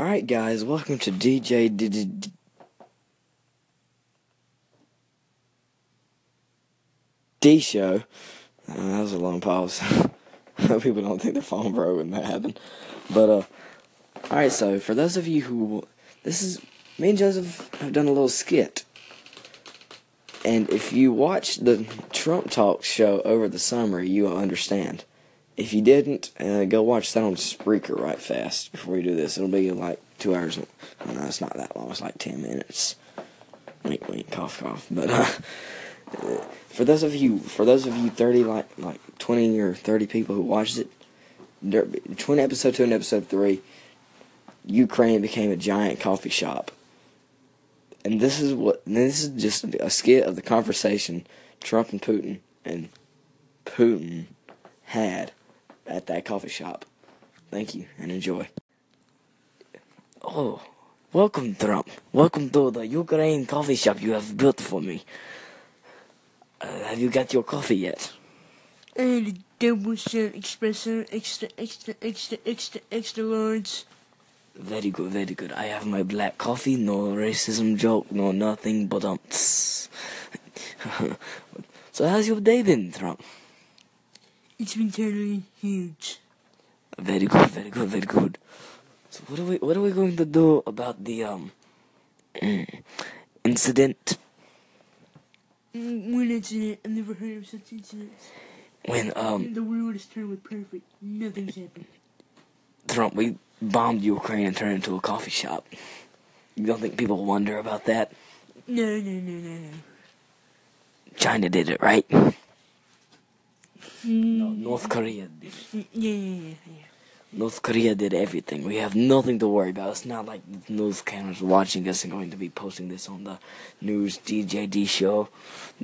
Alright, guys, welcome to DJ D- Show. Uh, that was a long pause. People don't think the phone broke when that happened. But, uh, alright, so for those of you who. This is. Me and Joseph have done a little skit. And if you watch the Trump Talk show over the summer, you will understand. If you didn't, uh, go watch that on Spreaker right fast before we do this. It'll be like two hours. No, it's not that long. It's like ten minutes. Wink, wink, cough, cough. But uh, for those of you, for those of you thirty, like like twenty or thirty people who watched it, between episode two and episode three, Ukraine became a giant coffee shop. And this is what this is just a skit of the conversation Trump and Putin and Putin had at that coffee shop. Thank you and enjoy. Oh, welcome, Trump. Welcome to the Ukraine coffee shop you have built for me. Uh, have you got your coffee yet? And a double shot espresso, extra, extra, extra, extra, extra large. Very good, very good. I have my black coffee, no racism joke, no nothing but um. so how's your day been, Trump? It's been totally huge. Very good, very good, very good. So what are we what are we going to do about the um incident Mm, One incident, I've never heard of such incidents. when um The world is totally perfect. Nothing's happened. Trump we bombed Ukraine and turned it into a coffee shop? You don't think people wonder about that? No, no, no, no, no. China did it, right? No, Mm, North Korea did. yeah, yeah, yeah, yeah. North Korea did everything. We have nothing to worry about. It's not like news cameras watching us and going to be posting this on the news DJD show.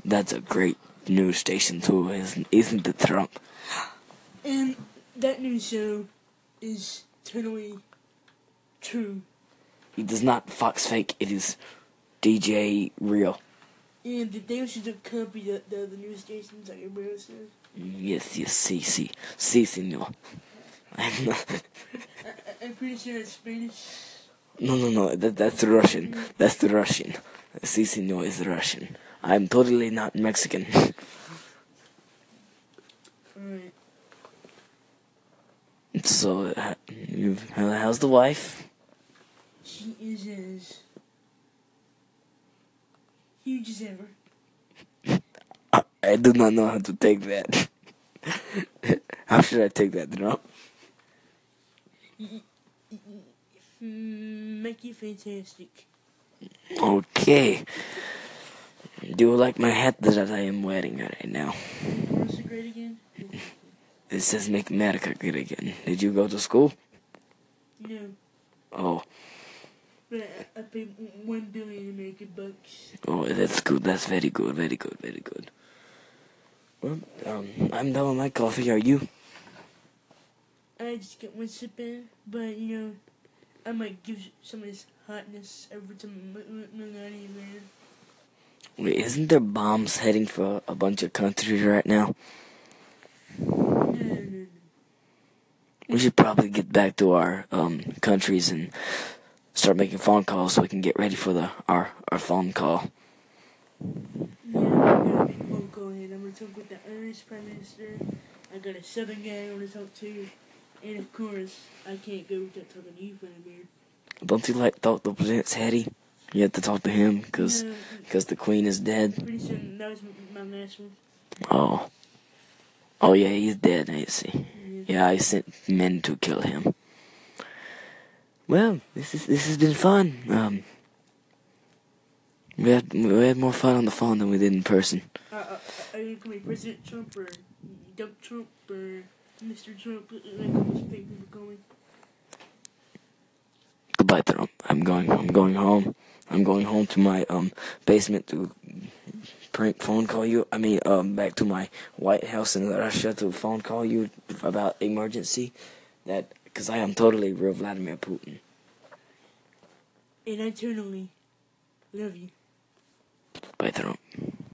That's a great news station too, isn't isn't it, Trump? And that news show is totally true. It is not Fox fake. It is DJ real. And the they should copy the, the other news stations like your bro says. Yes, yes, sí, sí, sí, señor. I'm eh, not, eh, I, I'm pretty sure it's eh, Spanish. no, no, no. That that's Russian. That's the Russian. Sí, señor is Russian. I'm totally not Mexican. Alright. so, uh, how's the wife? She is as huge as ever. I, do not know how to take that. how should I take that, Trump? Mm, Make you fantastic. Okay. Do you like my hat that I am wearing right now? What's the grade again? It says Make America Great Again. Did you go to school? No, Oh, but I, I paid one billion American bucks. oh, that's good. That's very good. Very good. Very good. Well, um, I'm done with my coffee. Are you? I just got one sip in, but you know, I might give some of this hotness over to Melania man. Wait, isn't there bombs heading for a bunch of countries right now? No, no, no. We should probably get back to our um countries and start making phone calls so we can get ready for the our our phone call. Yeah, I'm gonna make a phone call and I'm gonna talk with the Irish Prime Minister. I got a Southern guy I wanna talk to. And of course, I can't go without talking to you, Vladimir. Don't you like talk to Prince Harry? You have to talk to him because No, cause the queen is dead. pretty soon, that was my last one. Oh, oh yeah, he's dead. I see. Yeah, I sent men to kill him. Well, this is this has been fun. Um, we had we had more fun on the phone than we did in person. Uh, uh, are you gonna be President Trump or Doug Trump or Mr. Trump? Like most fake people call. Goodbye, Trump. I'm going. I'm going home. I'm going home to my um basement to prank phone call you. I mean, um, back to my White House in Russia to phone call you about emergency. That because I am totally real Vladimir Putin. And I eternally love you. Bye, Trump.